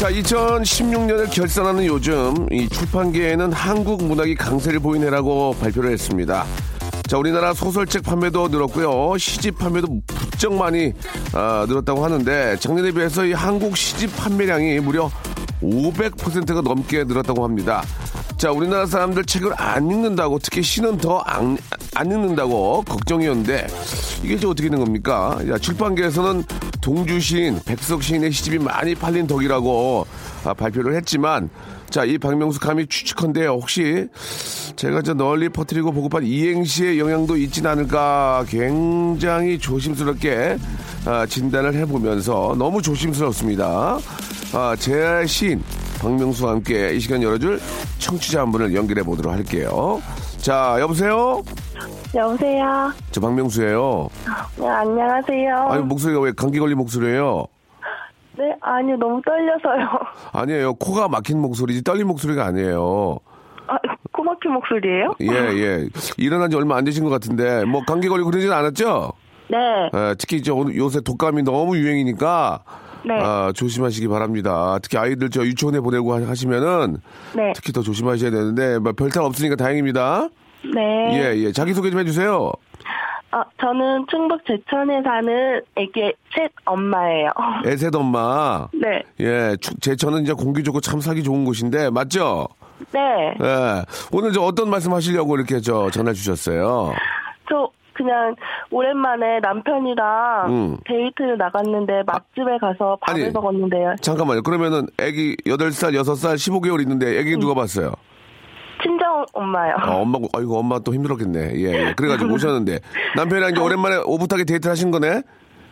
자 2016년을 결산하는 요즘 이 출판계에는 한국 문학이 강세를 보인 해라고 발표를 했습니다 자 우리나라 소설책 판매도 늘었고요 시집 판매도 부쩍 많이 아, 늘었다고 하는데 작년에 비해서 이 한국 시집 판매량이 무려 500%가 넘게 늘었다고 합니다. 자, 우리나라 사람들 책을 안 읽는다고, 특히 시는 더안 안 읽는다고 걱정이었는데, 이게 이제 어떻게 된 겁니까? 야, 출판계에서는 동주 시인, 백석 시인의 시집이 많이 팔린 덕이라고 아, 발표를 했지만, 자, 이 박명수 감히 추측한데요. 혹시 제가 저 널리 퍼뜨리고 보급한 이행시의 영향도 있진 않을까 굉장히 조심스럽게 아, 진단을 해보면서 너무 조심스럽습니다. 아, 제 시인 박명수와 함께 이 시간 열어줄 청취자 한 분을 연결해 보도록 할게요. 자, 여보세요? 여보세요. 저 박명수예요. 네, 안녕하세요. 아니, 목소리가 왜 감기 걸린 목소리예요? 네, 아니 너무 떨려서요. 아니에요. 코가 막힌 목소리지 떨린 목소리가 아니에요. 아, 코 막힌 목소리예요? 예, 예. 일어난 지 얼마 안 되신 것 같은데, 뭐, 감기 걸리고 그러진 않았죠? 네. 예, 특히 저 오늘 요새 독감이 너무 유행이니까, 네. 아, 조심하시기 바랍니다. 특히 아이들 저 유치원에 보내고 하- 하시면은, 네. 특히 더 조심하셔야 되는데, 뭐 별탈 없으니까 다행입니다. 네. 예, 예. 자기 소개 좀 해주세요. 아, 저는 충북 제천에 사는 애기 셋 엄마예요. 애셋 엄마. 네. 예, 추- 제천은 이제 공기 좋고 참 살기 좋은 곳인데, 맞죠? 네. 예. 오늘 저 어떤 말씀 하시려고 이렇게 저 전화 주셨어요? 저 그냥 오랜만에 남편이랑 음. 데이트를 나갔는데 맛집에 가서 밥을 아니. 먹었는데요. 잠깐만요. 그러면은 애기 8살, 6살, 15개월 있는데 애기 누가 봤어요? 친정 엄마요. 아, 엄마, 아이고, 엄마 또 힘들었겠네. 예, 예. 그래가지고 오셨는데. 남편이랑 이제 오랜만에 오붓하게 데이트를 하신 거네?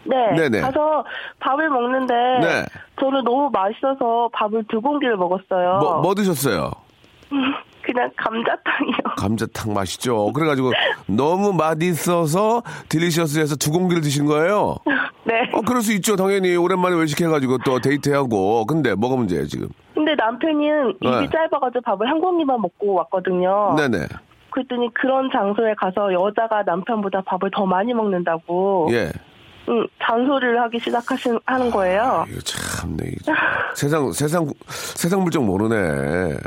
네. 네네. 가서 밥을 먹는데 네. 저는 너무 맛있어서 밥을 두 공기를 먹었어요. 뭐, 뭐 드셨어요? 그냥 감자탕이요. 감자탕 맛있죠. 그래가지고 너무 맛있어서 딜리셔스해서 두 공기를 드신 거예요? 네. 어, 그럴 수 있죠. 당연히 오랜만에 외식해가지고 또 데이트하고. 근데 뭐가 문제예요, 지금? 근데 남편은 입이 네. 짧아가지고 밥을 한 공기만 먹고 왔거든요. 네네. 그랬더니 그런 장소에 가서 여자가 남편보다 밥을 더 많이 먹는다고 예. 응, 잔소리를 하기 시작하신 하는 거예요. 이거 참네. 세상, 세상, 세상 물정 모르네.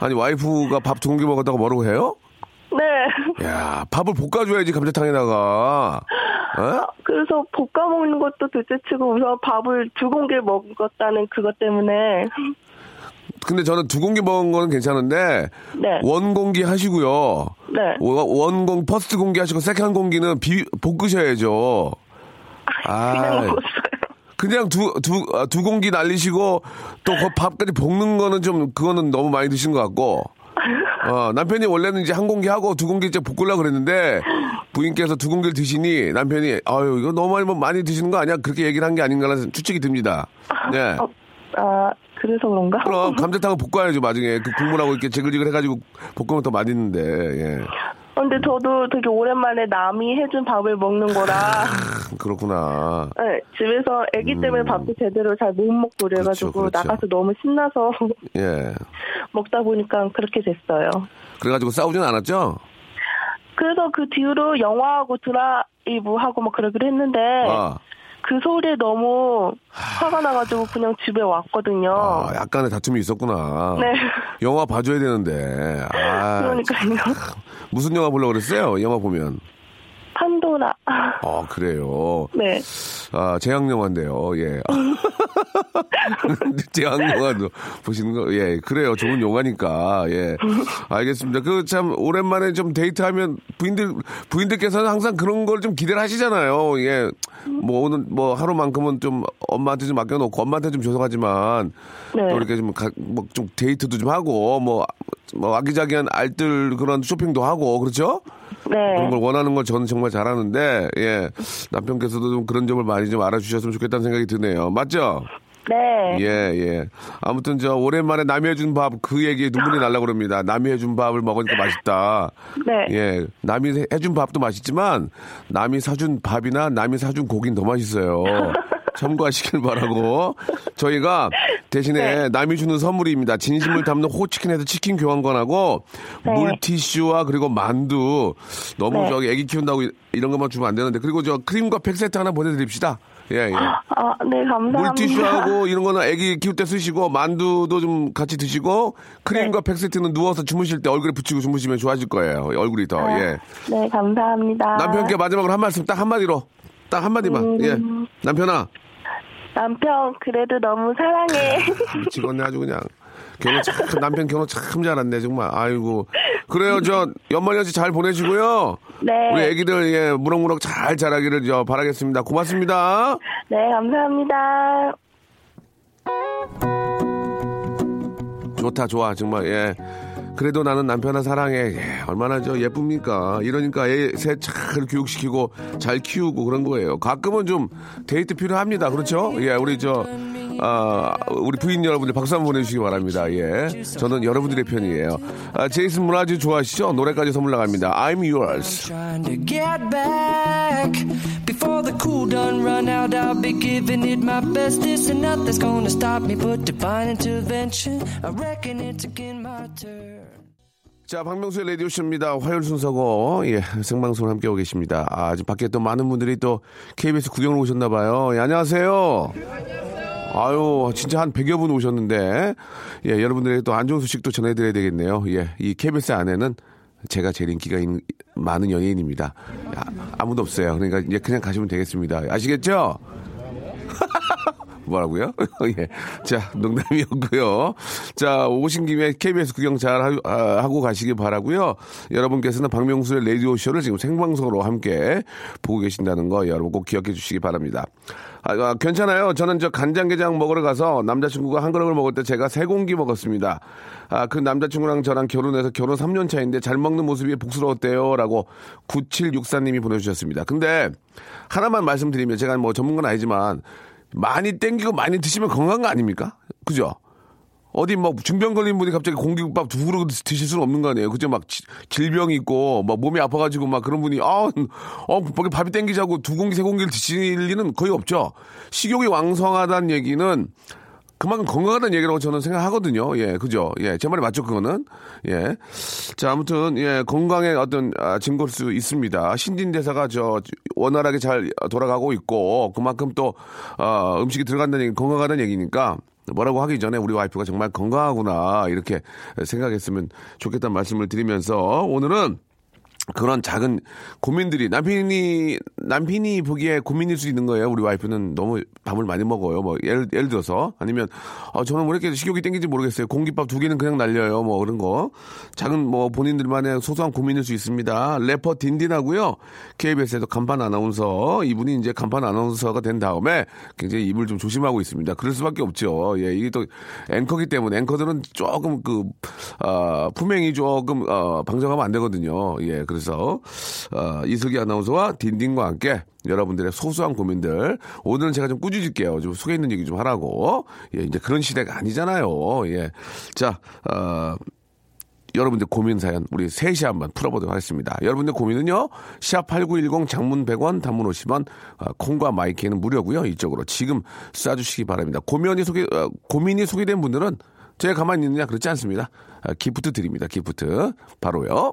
어? 아니, 와이프가 밥 두 공기 먹었다고 뭐라고 해요? 네. 야, 밥을 볶아줘야지, 감자탕에다가. 어? 그래서 볶아 먹는 것도 둘째치고 우선 밥을 두 공기 먹었다는 그것 때문에 근데 저는 두 공기 먹은 거는 괜찮은데, 네. 원 공기 하시고요. 네. one, one 공, first 공기 하시고, second 공기는 비, 볶으셔야죠. 아, 그냥 먹었어요. 그냥 두, 두, 아, 두 공기 날리시고, 또 그 밥까지 볶는 거는 좀, 그거는 너무 많이 드신 것 같고, 어, 남편이 원래는 이제 한 공기 하고 두 공기 이제 볶으려고 그랬는데, 부인께서 두 공기를 드시니, 남편이, 아유, 이거 너무 많이, 많이 드시는 거 아니야? 그렇게 얘기를 한 게 아닌가라는 추측이 듭니다. 네. 어, 아 그래서 그런가? 그럼 감자탕은 볶아야죠, 나중에. 그 국물하고 이렇게 제글제글 해가지고 볶으면 더 맛있는데, 예. 어, 근데 저도 되게 오랜만에 남이 해준 밥을 먹는 거라 그렇구나. 네, 집에서 아기 때문에 밥도 제대로 잘 못 먹고 그래가지고 음. 그렇죠, 그렇죠. 나가서 너무 신나서 예. 먹다 보니까 그렇게 됐어요. 그래가지고 싸우진 않았죠? 그래서 그 뒤로 영화하고 드라이브하고 막 그러기로 했는데 아. 그 소리에 너무 화가 나가지고 그냥 집에 왔거든요. 아, 약간의 다툼이 있었구나. 네. 영화 봐줘야 되는데. 아, 그러니까요. 무슨 영화 보려고 그랬어요? 영화 보면. 코나. 아, 그래요. 네. 아, 재앙 영화인데요, 예. 재앙영화도 보시는 거, 예, 그래요. 좋은 영화니까, 예. 알겠습니다. 그 참, 오랜만에 좀 데이트하면 부인들, 부인들께서는 항상 그런 걸 좀 기대를 하시잖아요. 예. 뭐, 오늘 뭐 하루만큼은 좀 엄마한테 좀 맡겨놓고 엄마한테 좀 죄송하지만 네. 또 이렇게 좀, 가, 뭐, 좀 데이트도 좀 하고 뭐, 뭐 아기자기한 알뜰 그런 쇼핑도 하고 그렇죠? 네. 그런 걸 원하는 걸 저는 정말 잘하는데 예 남편께서도 좀 그런 점을 많이 좀 알아주셨으면 좋겠다는 생각이 드네요. 맞죠? 네. 예 예. 아무튼 저 오랜만에 남이 해준 밥 그 얘기에 눈물이 날라 그럽니다. 남이 해준 밥을 먹으니까 맛있다. 네. 예 남이 해준 밥도 맛있지만 남이 사준 밥이나 남이 사준 고기는 더 맛있어요. 참고하시길 바라고 저희가 대신에 네. 남이 주는 선물입니다. 진심을 담는 호치킨에서 치킨 교환권하고 네. 물티슈와 그리고 만두 너무 네. 저기 애기 키운다고 이- 이런 것만 주면 안 되는데 그리고 저 크림과 팩 세트 하나 보내드립시다. 예 예. 아, 네, 감사합니다. 물티슈하고 이런 거는 애기 키울 때 쓰시고 만두도 좀 같이 드시고 크림과 팩 세트는 누워서 주무실 때 얼굴에 붙이고 주무시면 좋아질 거예요. 얼굴이 더 아, 예. 네, 감사합니다. 남편께 마지막으로 한 말씀 딱 한마디로 딱 한마디만 음. 예 남편아 남편, 그래도 너무 사랑해. 미치겠네 아주 그냥 결혼 참 남편 결혼 참 잘했네 정말 아이고 그래요 저 연말 연시 잘 보내시고요 네. 우리 애기들 예 무럭무럭 잘 자라기를 저 바라겠습니다. 고맙습니다. 네, 감사합니다. 좋다 좋아. 정말 예. 그래도 나는 남편을 사랑해 예, 얼마나 저 예쁩니까? 이러니까 애 새 잘 교육시키고 잘 키우고 그런 거예요. 가끔은 좀 데이트 필요합니다. 그렇죠? 예 우리 저 아, 우리 부인 여러분들 박수 한번 보내주시기 바랍니다. 예. 저는 여러분들의 편이에요. 아, 제이슨 무라즈 좋아하시죠? 노래까지 선물 나갑니다. I'm yours. Trying to get back before the cool done run out. I'll be giving it my best. This and nothing's gonna stop me but divine intervention. I reckon it's again my turn. 자, 박명수의 라디오쇼입니다. 화요일 순서고, 예, 생방송을 함께하고 계십니다. 아, 지금 밖에 또 많은 분들이 또 KBS 구경을 오셨나봐요. 예, 안녕하세요. 아유, 진짜 한 100여 분 오셨는데, 예, 여러분들에게 또 안 좋은 소식도 전해드려야 되겠네요. 예, 이 KBS 안에는 제가 제일 인기가 있는, 많은 연예인입니다. 아, 아무도 없어요. 그러니까 이제 그냥 가시면 되겠습니다. 아시겠죠? 뭐라고요? 예. 자, 농담이었고요. 자, 오신 김에 KBS 구경 잘 하, 아, 하고 가시기 바라고요. 여러분께서는 박명수의 라디오 쇼를 지금 생방송으로 함께 보고 계신다는 거 여러분 꼭 기억해 주시기 바랍니다. 아, 아, 괜찮아요. 저는 저 간장게장 먹으러 가서 남자친구가 한 그릇을 먹을 때 제가 세 공기 먹었습니다. 아, 그 남자친구랑 저랑 결혼해서 결혼 3년 차인데 잘 먹는 모습이 복스러웠대요. 라고 9764님이 보내주셨습니다. 근데 하나만 말씀드리면 제가 뭐 전문가는 아니지만 많이 땡기고 많이 드시면 건강한 거 아닙니까? 그죠? 어디 뭐 중병 걸린 분이 갑자기 공기국밥 두 그릇 드실 수는 없는 거 아니에요. 그죠? 막 지- 질병이 있고 막 몸이 아파가지고 막 그런 분이 아, 어, 밥이 땡기자고 두 공기 세 공기를 드실 리는 거의 없죠. 식욕이 왕성하다는 얘기는 그만큼 건강하다는 얘기라고 저는 생각하거든요. 예, 그죠? 예, 제 말이 맞죠, 그거는? 예. 자, 아무튼, 예, 건강에 어떤, 아, 증거일 수 있습니다. 신진대사가 저, 원활하게 잘 돌아가고 있고, 그만큼 또, 어, 음식이 들어간다는 얘기, 건강하다는 얘기니까, 뭐라고 하기 전에 우리 와이프가 정말 건강하구나, 이렇게 생각했으면 좋겠다는 말씀을 드리면서, 오늘은 그런 작은 고민들이 남편이 남편이 보기에 고민일 수 있는 거예요. 우리 와이프는 너무 밥을 많이 먹어요. 뭐 예를 예를 들어서 아니면 어 저는 왜 이렇게 식욕이 땡기지 모르겠어요. 공깃밥 두 개는 그냥 날려요. 뭐 그런 거 작은 뭐 본인들만의 소소한 고민일 수 있습니다. 래퍼 딘딘하고요. KBS에서 간판 아나운서 이분이 이제 간판 아나운서가 된 다음에 굉장히 입을 좀 조심하고 있습니다. 그럴 수밖에 없죠. 예, 이게 또 앵커기 때문에 앵커들은 조금 그 어, 품행이 조금 어, 방정하면 안 되거든요. 예, 그래서 어, 이슬기 아나운서와 딘딘과 함께 여러분들의 소소한 고민들 오늘은 제가 좀 꾸짖을게요. 좀 속에 있는 얘기 좀 하라고. 예, 이제 그런 시대가 아니잖아요. 예, 자. 어, 여러분들 고민 사연 우리 셋이 한번 풀어보도록 하겠습니다. 여러분들 고민은요. 샵8910 장문 100원 단문 50원 어, 콩과 마이케이는 무료고요. 이쪽으로 지금 쏴주시기 바랍니다. 고민이 소개 어, 고민이 소개된 분들은 제가 가만히 있느냐 그렇지 않습니다. 아, gift 드립니다. gift 바로요.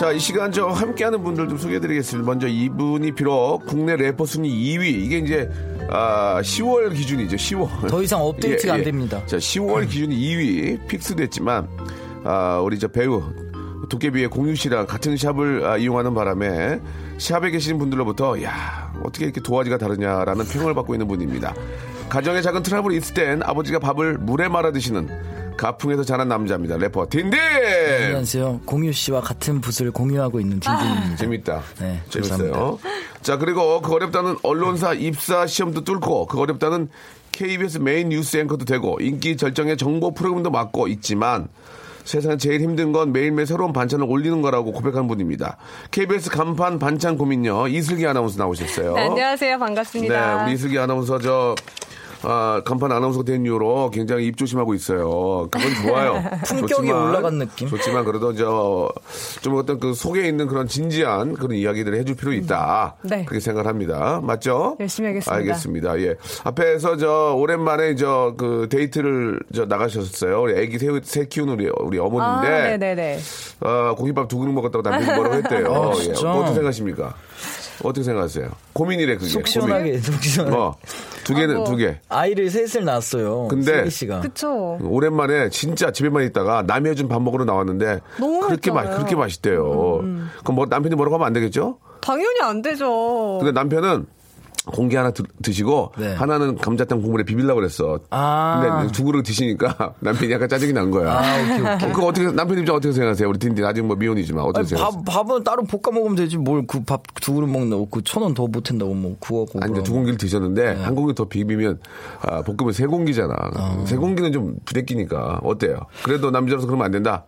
자, 이 시간 저 함께하는 분들 좀 소개해드리겠습니다. 먼저 이분이 비록 국내 래퍼 순위 2위. 이게 이제, 아, 10월 기준이죠, 10월. 더 이상 업데이트가 안 됩니다. 자, 10월 기준이 2위 픽스됐지만, 아, 우리 저 배우, 도깨비의 공유 씨랑 같은 샵을 아, 이용하는 바람에 샵에 계신 분들로부터 야 어떻게 이렇게 도화지가 다르냐라는 평을 받고 있는 분입니다. 가정에 작은 트러블이 있을 땐 아버지가 밥을 물에 말아 드시는 가풍에서 자란 남자입니다. 래퍼 딘딘. 안녕하세요. 공유 씨와 같은 붓을 공유하고 있는 딘딘입니다. 재밌다. 네, 재밌어요. 자 그리고 그 어렵다는 언론사 입사 시험도 뚫고 그 어렵다는 KBS 메인 뉴스 앵커도 되고 인기 절정의 정보 프로그램도 맡고 있지만 세상 제일 힘든 건 매일매일 새로운 반찬을 올리는 거라고 고백한 분입니다. KBS 간판 반찬 고민녀 이슬기 아나운서 나오셨어요. 네, 안녕하세요. 반갑습니다. 네, 우리 이슬기 아나운서 저 아, 간판 아나운서가 된 이후로 굉장히 입 조심하고 있어요. 그건 좋아요. 품격이 좋지만- 올라간 느낌? 좋지만 그래도 저좀 어떤 그 속에 있는 그런 진지한 그런 이야기들을 해줄 필요 있다. 네. 그렇게 생각합니다. 맞죠? 열심히 하겠습니다. 알겠습니다. 예. 앞에서 저 오랜만에 저 그 데이트를 저 나가셨어요. 우리 애기 새, 새 키우는 우리, 우리 아, 어머니인데. 네네네. 어, 고깃밥 두 그릇 먹었다고 남편이 뭐라고 했대요. 아, 예. 어떻게 생각하십니까? 어떻게 생각하세요? 고민이래 그게. 속 시원하게, 고민. 속 시원하게. 어, 두 개는 아이고. 두 개. 아이를 셋을 낳았어요. 근데 씨가. 그쵸. 오랜만에 진짜 집에만 있다가 남이 해준 밥 먹으러 나왔는데 너무 그렇게 맛. 그렇게 맛있대요. 그럼 뭐 남편이 뭐라고 하면 안 되겠죠? 당연히 안 되죠. 근데 남편은 공기 하나 드, 드시고 네. 하나는 감자탕 국물에 비빌라고 그랬어. 아. 근데 두 그릇 드시니까 남편이 약간 짜증이 난 거야. 아, 오케이, 오케이. 어, 그거 어떻게 남편 입장 어떻게 생각하세요? 우리 딘딘 아직 뭐 미혼이지만 어떻게 아니, 생각하세요? 밥, 밥은 따로 볶아 먹으면 되지. 뭘 그 밥 두 그릇 먹는다고. 그 천 원 더 보탠다고 뭐 구워 아니, 두 공기를 드셨는데, 한 공기 더 비비면, 아, 볶으면 세 공기잖아. 세 공기는 좀 부대끼니까. 어때요? 그래도 남자로서 그러면 안 된다?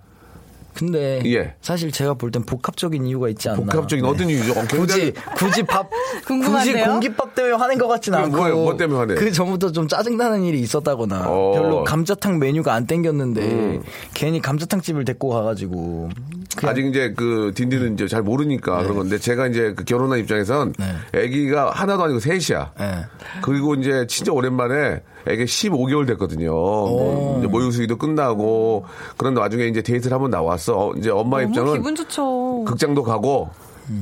근데 예. 사실 제가 볼 땐 복합적인 이유가 있지 않나. 복합적인 어떤 이유죠? 어, 굳이 굳이 밥 굳이 궁금한데요? 공깃밥 때문에 화낸 것 같진 않고 뭐예요? 뭐 때문에 화내? 그 전부터 좀 짜증나는 일이 있었다거나 어. 음. 별로 감자탕 메뉴가 안 땡겼는데 괜히 감자탕 집을 데리고 가가지고 아직 이제 그 딘딘은 이제 잘 모르니까 그런 건데 제가 이제 그 결혼한 입장에선 아기가 하나도 아니고 셋이야. 예. 그리고 이제 진짜 오랜만에 애기 15개월 됐거든요. 이제 모유수유도 끝나고 그런 와중에 이제 데이트를 한번 나왔어. 어, 이제 엄마 입장은 기분 좋죠. 극장도 가고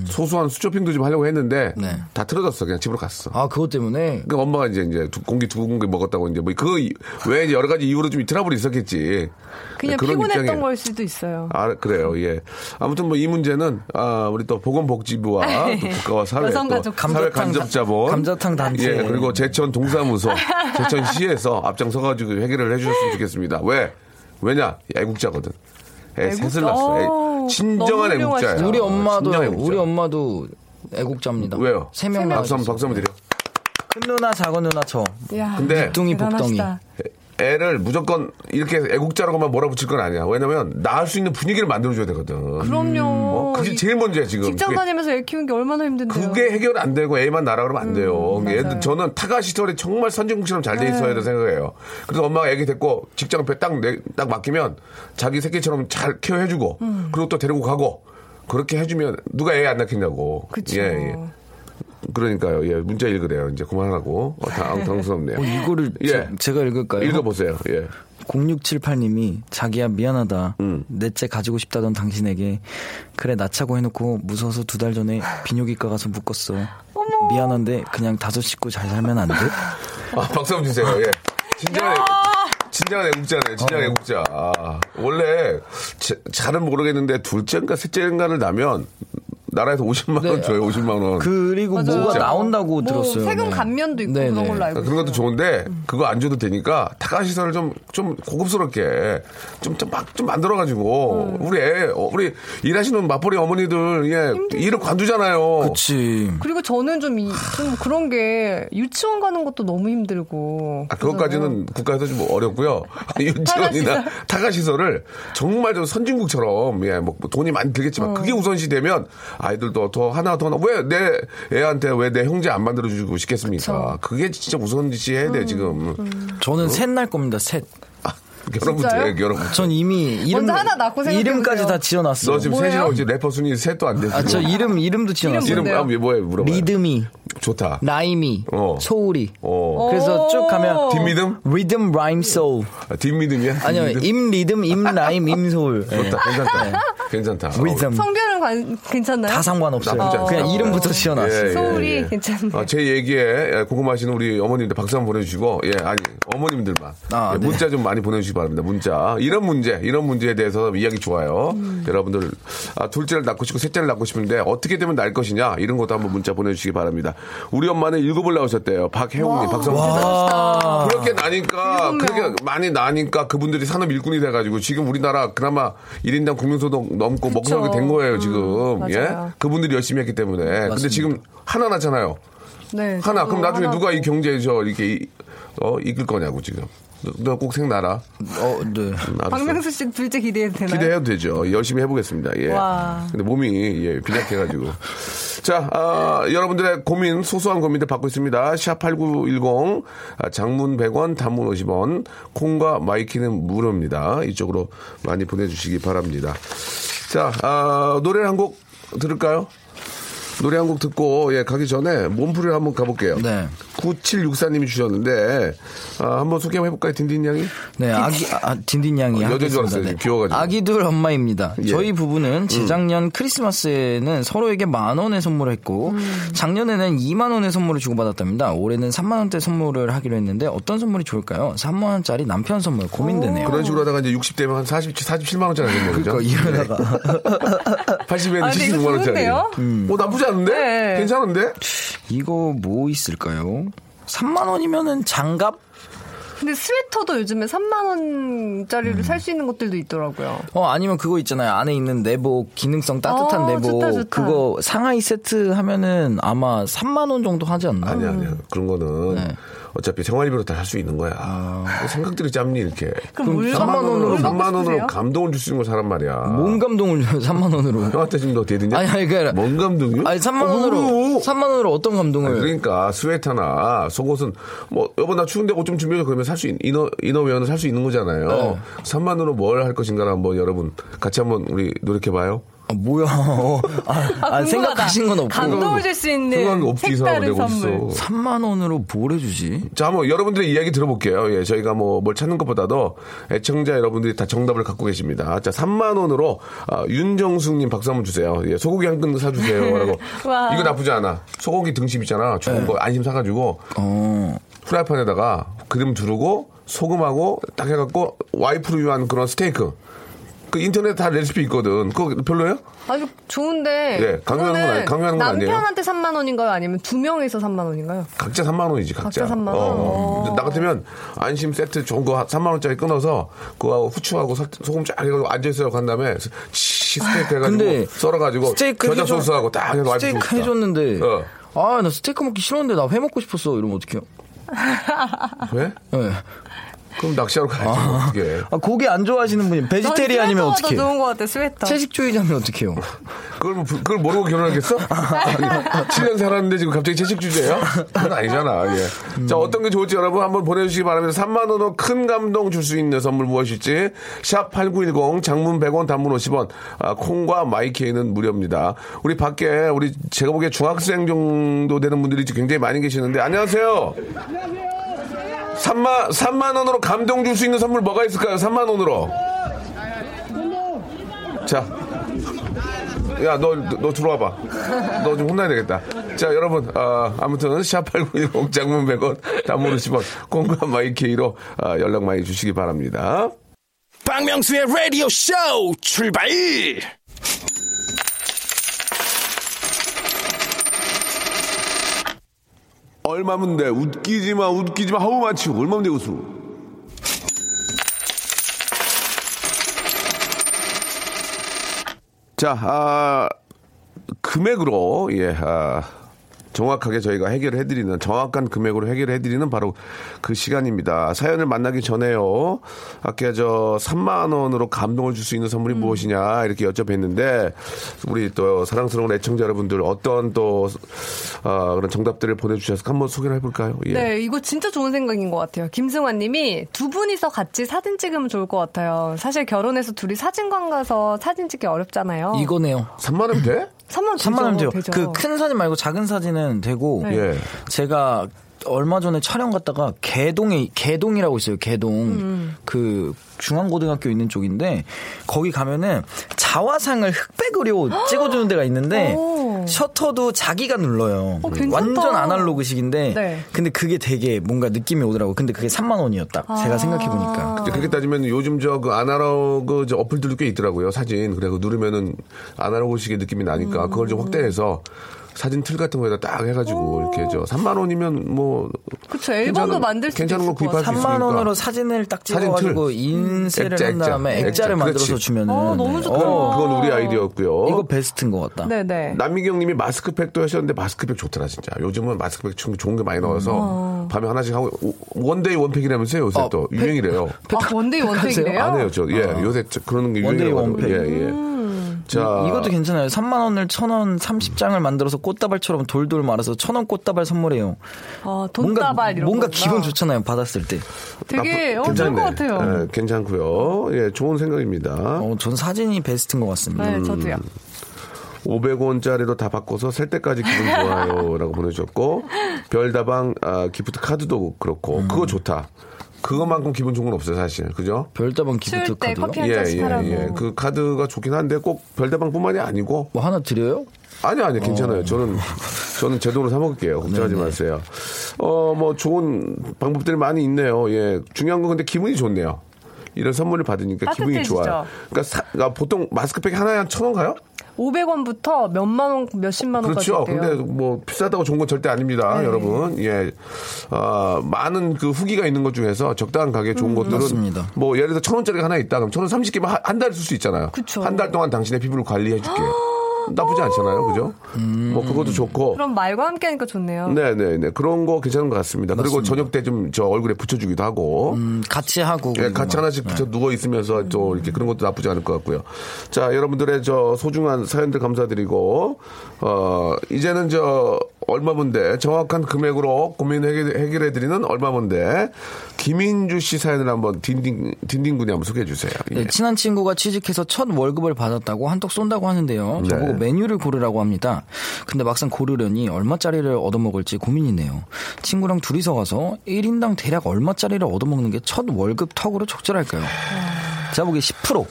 소소한 수쇼핑도 좀 하려고 했는데 네. 다 틀어졌어. 그냥 집으로 갔어. 아 그것 때문에 그 엄마가 이제 이제 두- 공기 두 공기 먹었다고 이제 뭐그 외에 이제 여러 가지 이유로 좀 트러블이 있었겠지. 그냥 그런 피곤했던 입장에- 걸 수도 있어요. 아, 그래요. 예. 아무튼 뭐 이 문제는 아, 우리 또 보건복지부와 또 국가와 사회 또 사회 간접자본 감자탕 단체. 예, 그리고 제천 동사무소, 제천시에서 앞장서 가지고 해결을 해 주셨으면 좋겠습니다. 왜? 왜냐? 애국자거든. 애 애국자? 셋을 낳았어. 애- 어, 진정한. 훌륭하시다. 우리 엄마도 진정한 애국자. 우리 엄마도 애국자입니다. 왜요? 세명 박수 한번 박수 한번 드려. 큰 누나 작은 누나 저 야, 근데 뚱이 복덩이. 애를 무조건 이렇게 애국자라고만 몰아붙일 건 아니야. 왜냐면 낳을 수 있는 분위기를 만들어줘야 되거든. 그럼요. 어, 그게 이- 제일 먼저야 지금. 직장 다니면서 애 키우는 게 얼마나 힘든데요. 그게 해결 안 되고 애만 낳으라 그러면 안 돼요. 음, 애들. 저는 타가 시설이 정말 선진국처럼 잘돼 네. 있어야 된다고 생각해요. 그래서 엄마가 애기 데리고 직장 앞에 딱, 내- 딱 맡기면 자기 새끼처럼 잘 케어해주고 음. 그리고 또 데리고 가고 그렇게 해주면 누가 애 안 낳겠냐고. 그쵸. 예, 예. 그러니까요. 예, 문자 읽으래요. 이제 그만하고. 어, 당, 당스럽네요. 어, 이거를 예. 제, 가 읽을까요? 읽어보세요. 예. 0678님이 자기야 미안하다. 음. 넷째 가지고 싶다던 당신에게 그래 낳자고 해놓고 무서워서 두 달 전에 비뇨기과 가서 묶었어. 미안한데 그냥 다섯 식구 잘 살면 안 돼? 아, 박수 한번 주세요. 예. 진정한, 애- 진정한 애국자네. 진정한 애국자. 아, 원래, 제- 잘은 모르겠는데, 둘째인가 셋째인가를 낳으면, 나라에서 50만원 네. 줘요, 50만 원. 그리고 맞아요. 뭐가 진짜. 나온다고 뭐 들었어요. 세금 네. 감면도 있고 네, 그런 네. 걸로 알고 그런 것도 있어요. 좋은데, 그거 안 줘도 되니까, 타가 시설을 좀, 좀 고급스럽게, 좀, 좀 막, 좀 만들어 가지고, 우리 애, 어, 우리 일하시는 맞벌이 어머니들, 예, 일을 관두잖아요. 그치. 그리고 저는 좀, 이, 좀 그런 게 유치원 가는 것도 너무 힘들고. 아, 그것까지는 국가에서 좀 어렵고요. 유치원이나 타가 시설을 정말 좀 선진국처럼, 예, 뭐 돈이 많이 들겠지만, 그게 우선시 되면 아이들도 더 하나 더, 왜 내 애한테 왜 내 형제 안 만들어주고 싶겠습니까? 그게 진짜 우선시 해야 돼, 지금. 저는 셋 낳을 겁니다. 셋. 결혼 못해, 진짜요? 결혼 못해. 전 이미 이름 먼저 하나 낳고 생각해보세요. 이름까지 다 지어놨어. 너 지금? 셋이라고 지금 래퍼 순위 셋도 안 됐어. 아, 저 이름 이름도 지어놨어. 이름 이름, 아? 뭐예요? 물어봐. 리듬이, 좋다. 나이미, 어. 소울이. 어. 그래서 쭉 가면 임리듬? 리듬, 라임, 소울. 아, 임리듬이야? 아니요? 임 리듬, 임 라임, 임 소울. 예. 좋다. 괜찮다. 괜찮다. 어. 리듬. 성별은 관- 괜찮나요? 다 상관없어요. 않다. 그냥 이름부터 지어놨어. 예, 예, 소울이 예. 괜찮네. 아, 제 얘기에 예, 궁금하시는 우리 어머님들 박수 한번 보내주시고, 예, 아니, 어머님들만. 아, 예, 네. 문자 좀 많이 보내주시기 바랍니다. 문자. 이런 문제, 이런 문제에 대해서 이야기 좋아요. 음. 여러분들, 아, 둘째를 낳고 싶고 셋째를 낳고 싶은데 어떻게 되면 낳을 것이냐, 이런 것도 한번 문자 보내주시기 바랍니다. 우리 엄마는 일곱을 낳으셨대요. 박혜웅님, 주세요. 그렇게 나니까. 그렇게 많이 나니까 그분들이 산업 일꾼이 돼가지고 지금 우리나라 그나마 1인당 국민소득 넘고 먹고. 살게 된 거예요, 지금. 음, 예? 그분들이 열심히 했기 때문에. 근데 지금 하나 낳잖아요. 네. 하나. 그럼 저도 나중에 하나- 누가 이 경제 저 이렇게 이, 어 이끌 거냐고 지금. 너 꼭 생나라. 어, 네. 알았어. 박명수 씨 둘째 기대해도 되나요? 기대해도 되죠. 열심히 해보겠습니다. 예. 와. 근데 몸이 예, 빈약해가지고. 자, 아, 여러분들의 고민, 소소한 고민들 받고 있습니다. 샵8910, 아, 장문 100원, 단문 50원, 콩과 마이키는 무료입니다. 이쪽으로 많이 보내주시기 바랍니다. 자, 아, 노래 한곡 들을까요? 노래 한 곡 듣고, 예, 가기 전에 몸풀이를 한번 가볼게요. 네. 9764님이 주셨는데, 아, 한번 소개 한번 해볼까요, 딘딘 양이? 네, 아기, 아, 딘딘 양이. 어, 여자인 줄. 알았어요, 지금 귀여워가지고. 아기 둘 엄마입니다. 예. 저희 부부는 재작년 크리스마스에는 서로에게 만 원의 선물을 했고, 작년에는 2만 원의 선물을 주고받았답니다. 올해는 3만 원대 선물을 하기로 했는데, 어떤 선물이 좋을까요? 3만 원짜리 남편 선물 고민되네요. 그런 식으로 하다가 이제 60대면 한 40, 47만 원짜리 되는 거죠? 그러니까 이러다가. 80에는 아, 근데 이거 76만원짜리. 좋은데요? 어, 나쁘지 않은데? 네. 괜찮은데? 이거 뭐 있을까요? 3만 원이면은 장갑? 근데 스웨터도 요즘에 3만 원짜리를 음. 살수 있는 것들도 있더라고요. 어, 아니면 그거 있잖아요. 안에 있는 내복, 기능성 따뜻한 어, 내복. 좋다, 좋다. 그거 상하이 세트 하면은 아마 3만 원 정도 하지 않나? 아니야, 아니야. 그런 거는 네. 어차피 생활비로 다 할 수 있는 거야. 뭐 생각들이 짧니, 이렇게. 그럼 뭘 3만 갖고- 원으로, 뭘 갖고 3만 원으로? 감동을 줄 수 있는 사람 말이야. 뭔 감동을 줘요, 3만 원으로. 형한테 지금 너 대드냐? 아니, 아니, 그게 아니라- 뭔 감동이요? 아니, 3만 원으로, 어, 3만 원으로 어떤 감동을. 아니, 그러니까 스웨터나 속옷은 뭐 여보 나 추운데 옷 좀 준비해줘 그러면 살 수 있는 이너 이너웨어는 살 수 있는 거잖아요. 네. 3만 원으로 뭘 할 것인가를 한번 여러분 같이 한번 우리 노력해 봐요. 아, 뭐야. 아, 아, 궁금하다. 생각하신 건 없고. 감동을 줄 수 있는 생각한 거 없지 색다른 선물. 어딨어. 3만 원으로 뭘 해주지? 자, 한번 여러분들의 이야기 들어볼게요. 예, 저희가 뭐 뭘 찾는 것보다도 애청자 여러분들이 다 정답을 갖고 계십니다. 자, 3만 원으로 아, 윤정숙님 박수 한번 주세요. 예, 소고기 한 근 사주세요라고. 와. 이거 나쁘지 않아. 소고기 등심 있잖아. 좋은 거 안심 사가지고 어. 프라이팬에다가 기름 두르고 소금하고 딱 해갖고 와이프를 위한 그런 스테이크. 그 인터넷 다 레시피 있거든. 그거 별로예요? 아주 좋은데. 예, 강요하는 건 아니- 강요하는 건 아니에요. 남편한테 3만 원인가요? 아니면 두 명에서 3만 원인가요? 각자 3만 원이지 각자. 각자 3만 원? 어. 어. 나 같으면 안심 세트 좋은 거 3만 원짜리 끊어서 그거하고 후추하고 설- 소금 쫙 해가지고 앉아 있어요. 간 다음에 치 스테이크 해가지고 썰어가지고 스테이크 겨자 소스하고 딱 해서 와이프 스테이크. 해줬는데. 어. 아, 나 스테이크 먹기 싫었는데 나 회 먹고 싶었어. 이러면 어떡해요? 왜? 네. 그럼 낚시하러 가야지 어떻게? 아, 고기 안 좋아하시는 분이 더 어떡해요? 좋은 것 같아, 스웨터. 채식주의자면 어떡해요? 그걸 뭐- 그걸 모르고 결혼하겠어? 7년 살았는데 지금 갑자기 채식주의자야? 그건 아니잖아. 예. 자 어떤 게 좋을지 여러분 한번 보내주시기 바랍니다. 3만 원으로 큰 감동 줄 수 있는 선물 무엇일지 샵 #8910 장문 100원, 단문 50원, 아, 콩과 마이케이는 무료입니다. 우리 밖에 우리 제가 보기에 중학생 정도 되는 분들이 굉장히 많이 계시는데 안녕하세요. 3만 3만 원으로 감동 줄 수 있는 선물 뭐가 있을까요? 3만 원으로. 자, 야, 너, 너, 너 들어와봐. 너 좀 혼나야 되겠다. 자, 여러분, 어, 아무튼, 샵8910 장문 100원, 단문 50원, 공과 마이케이로 어, 연락 많이 주시기 바랍니다. 박명수의 라디오 쇼 출발! 얼마면 돼? 웃기지 마, 웃기지 마. 하우 마치 얼마면 돼, 웃어? 자, 아, 금액으로, 예, 아, 정확하게 저희가 해결을 해드리는 정확한 금액으로 해결을 해드리는 바로 그 시간입니다. 사연을 만나기 전에요. 아까 저 3만 원으로 감동을 줄 수 있는 선물이 음. 무엇이냐 이렇게 여쭤뵀는데 우리 또 사랑스러운 애청자 여러분들 어떤 또 아, 그런 정답들을 보내주셔서 한번 소개를 해볼까요? 예. 네, 이거 진짜 좋은 생각인 것 같아요. 김승환 님이 두 분이서 같이 사진 찍으면 좋을 것 같아요. 사실 결혼해서 둘이 사진관 가서 사진 찍기 어렵잖아요. 이거네요. 3만 원 돼? 3만 3만 원 돼요. 그 큰 사진 말고 작은 사진은 되고 네. 예. 제가 얼마 전에 촬영 갔다가 개동에 개동이라고 있어요. 개동 음. 그 중앙고등학교 있는 쪽인데 거기 가면은 자화상을 흑백 으로 찍어주는 데가 있는데 오. 셔터도 자기가 눌러요. 어. 완전 아날로그식인데 네. 근데 그게 되게 뭔가 느낌이 오더라고. 근데 그게 3만 원이었다. 아. 제가 생각해 보니까. 그렇게 따지면 요즘 저 그 아날로그 저 어플들도 꽤 있더라고요. 사진. 그래, 그 누르면은 아날로그식의 느낌이 나니까 그걸 좀 확대해서 사진 틀 같은 거에다 딱 해가지고 이렇게 저 3만 원이면 뭐 그쵸, 앨범도 괜찮은- 만들 수도 괜찮은 거 구입할 수 3만 있으니까. 원으로 사진을 딱 사진 찍어가지고 틀. 인쇄를 액자, 한 액자. 다음에 액자, 액자를 만들어서 그렇지. 주면은 어, 너무 좋다. 어, 그건 우리 아이디어였고요. 이거 베스트인 것 같다. 네네. 남미경 님이 마스크팩도 하셨는데 마스크팩 좋더라 진짜. 요즘은 마스크팩 좀 좋은 게 많이 나와서 밤에 하나씩 하고 오- one day one pack이라면서요 요새 어, 또 팩- 유행이래요. 아, one day one pack이래요? 안 해요 저. 예 요새 저 그런 게 one day 유행이라고 one pack. 예 예. 자 이- 이것도 괜찮아요. 3만 원을 천원 30장을 만들어서 꽃다발처럼 돌돌 말아서 천원 꽃다발 선물해요. 어, 뭔가 돈다발 이런 뭔가 거구나. 기분 좋잖아요. 받았을 때. 되게 나쁘- 어, 좋을 것 괜찮네. 같아요. 예, 괜찮고요. 예, 좋은 생각입니다. 어, 전 사진이 베스트인 것 같습니다. 네, 저도요. 500원짜리로 다 바꿔서 셀 때까지 기분 좋아요라고 보내주셨고 별다방 아, 기프트 카드도 그렇고 그거 좋다. 그거만큼 기분 좋은 건 없어요 사실 그죠? 별다방 기프트 카드요? 커피 한 잔씩 하라고. 그 카드가 좋긴 한데 꼭 별다방뿐만이 아니고 뭐 하나 드려요? 아니 아니 괜찮아요. 저는 저는 제 돈으로 사 먹을게요. 걱정하지 네네. 마세요. 어 뭐 좋은 방법들이 많이 있네요. 예 중요한 건 근데 기분이 좋네요. 이런 선물을 받으니까 기분이 따뜻해지죠. 좋아요. 그러니까, 사- 그러니까 보통 마스크팩 하나에 한 천 원 가요? 500원부터 몇만 원, 몇십만 원까지 그렇죠. 있대요. 근데 뭐 비싸다고 좋은 건 절대 아닙니다, 네. 여러분. 예, 아, 많은 그 후기가 있는 것 중에서 적당한 가게 음. 좋은 것들은 맞습니다. 뭐 예를 들어 천 원짜리가 하나 있다 그럼 천원 삼십 개면 한달 쓸 수 있잖아요. 한 달 동안 당신의 피부를 관리해 줄게. 나쁘지 않잖아요, 그죠? 뭐 그것도 좋고. 그럼 말과 함께 하니까 좋네요. 네네네 그런 거 괜찮은 것 같습니다. 그리고 저녁 때 좀 저 얼굴에 붙여주기도 하고. 음, 같이 하고. 예, 같이 막. 하나씩 붙여 누워 있으면서 또 이렇게 그런 것도 나쁘지 않을 것 같고요. 자, 여러분들의 저 소중한 사연들 감사드리고 어 이제는 저 얼마문데 정확한 금액으로 고민 해결 해 드리는 얼마문데 김인주 씨 사연을 한번 딘딘 딘딘군이 한번 소개해 주세요. 예. 네, 친한 친구가 취직해서 첫 월급을 받았다고 한턱 쏜다고 하는데요. 저보고 네. 메뉴를 고르라고 합니다. 근데 막상 고르려니 얼마짜리를 얻어먹을지 고민이네요. 친구랑 둘이서 가서 1인당 대략 얼마짜리를 얻어먹는 게 첫 월급 턱으로 적절할까요? 제가 보기에 10%.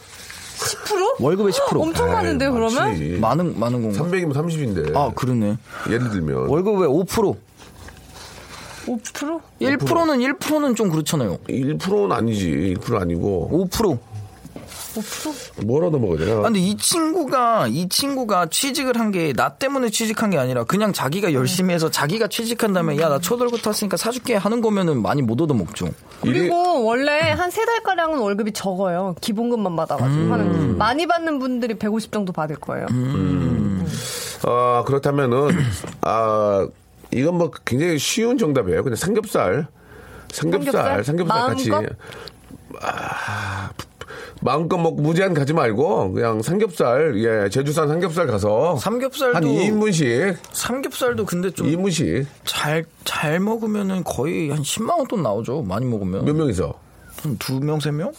10%? 월급의 10%. 엄청 많은데요, 그러면? 많지. 많은, 많은 건가? 300이면 30인데. 아, 그러네. 예를 들면 월급의 5%. 5%? 1%는 1%는 좀 그렇잖아요. 1%는 아니지. 1% 아니고 5%. 5%? 뭐라도 먹어야 되나? 아, 근데 이 친구가 이 친구가 취직을 한 게 나 때문에 취직한 게 아니라 그냥 자기가 열심히 해서 자기가 취직한 다음에 야 나 초월급 탔으니까 사줄게 하는 거면은 많이 못 얻어 먹죠. 그리고 원래 한 세 달 가량은 월급이 적어요. 기본급만 받아가지고 음. 하는. 많이 받는 분들이 150 정도 받을 거예요. 아, 그렇다면은, 아, 이건 뭐 굉장히 쉬운 정답이에요. 그냥 삼겹살. 삼겹살, 삼겹살? 삼겹살, 같이. 아, 마음껏 먹고 무제한 가지 말고, 그냥 삼겹살, 예, 제주산 삼겹살 가서. 삼겹살도 한 2인분씩, 삼겹살도 근데 좀 2인분씩. 잘 잘 먹으면은 거의 한 10만 원 돈 나오죠. 많이 먹으면 몇 명이서? 한두 명 세 명?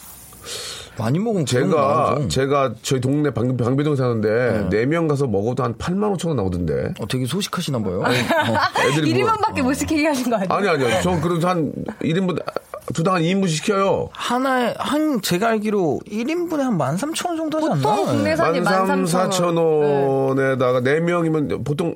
많이 먹으면 그 정도 제가. 제가 저희 동네 방, 방배동 사는데, 네명 가서 먹어도 한 8만 5천 원 나오던데. 어, 되게 소식하시나 봐요. 애들이 뭐- 1인분밖에 못 시키게 하신 거 아니에요? 아니, 아니요. 저 그래도 한 1인분, 두당 한 2인분 시켜요. 하나에 한 제가 알기로 1인분에 한 13,000원 정도 하지 않나? 보통 국내산이 13,000, 13,000원. 4천원에다가 4명이면 보통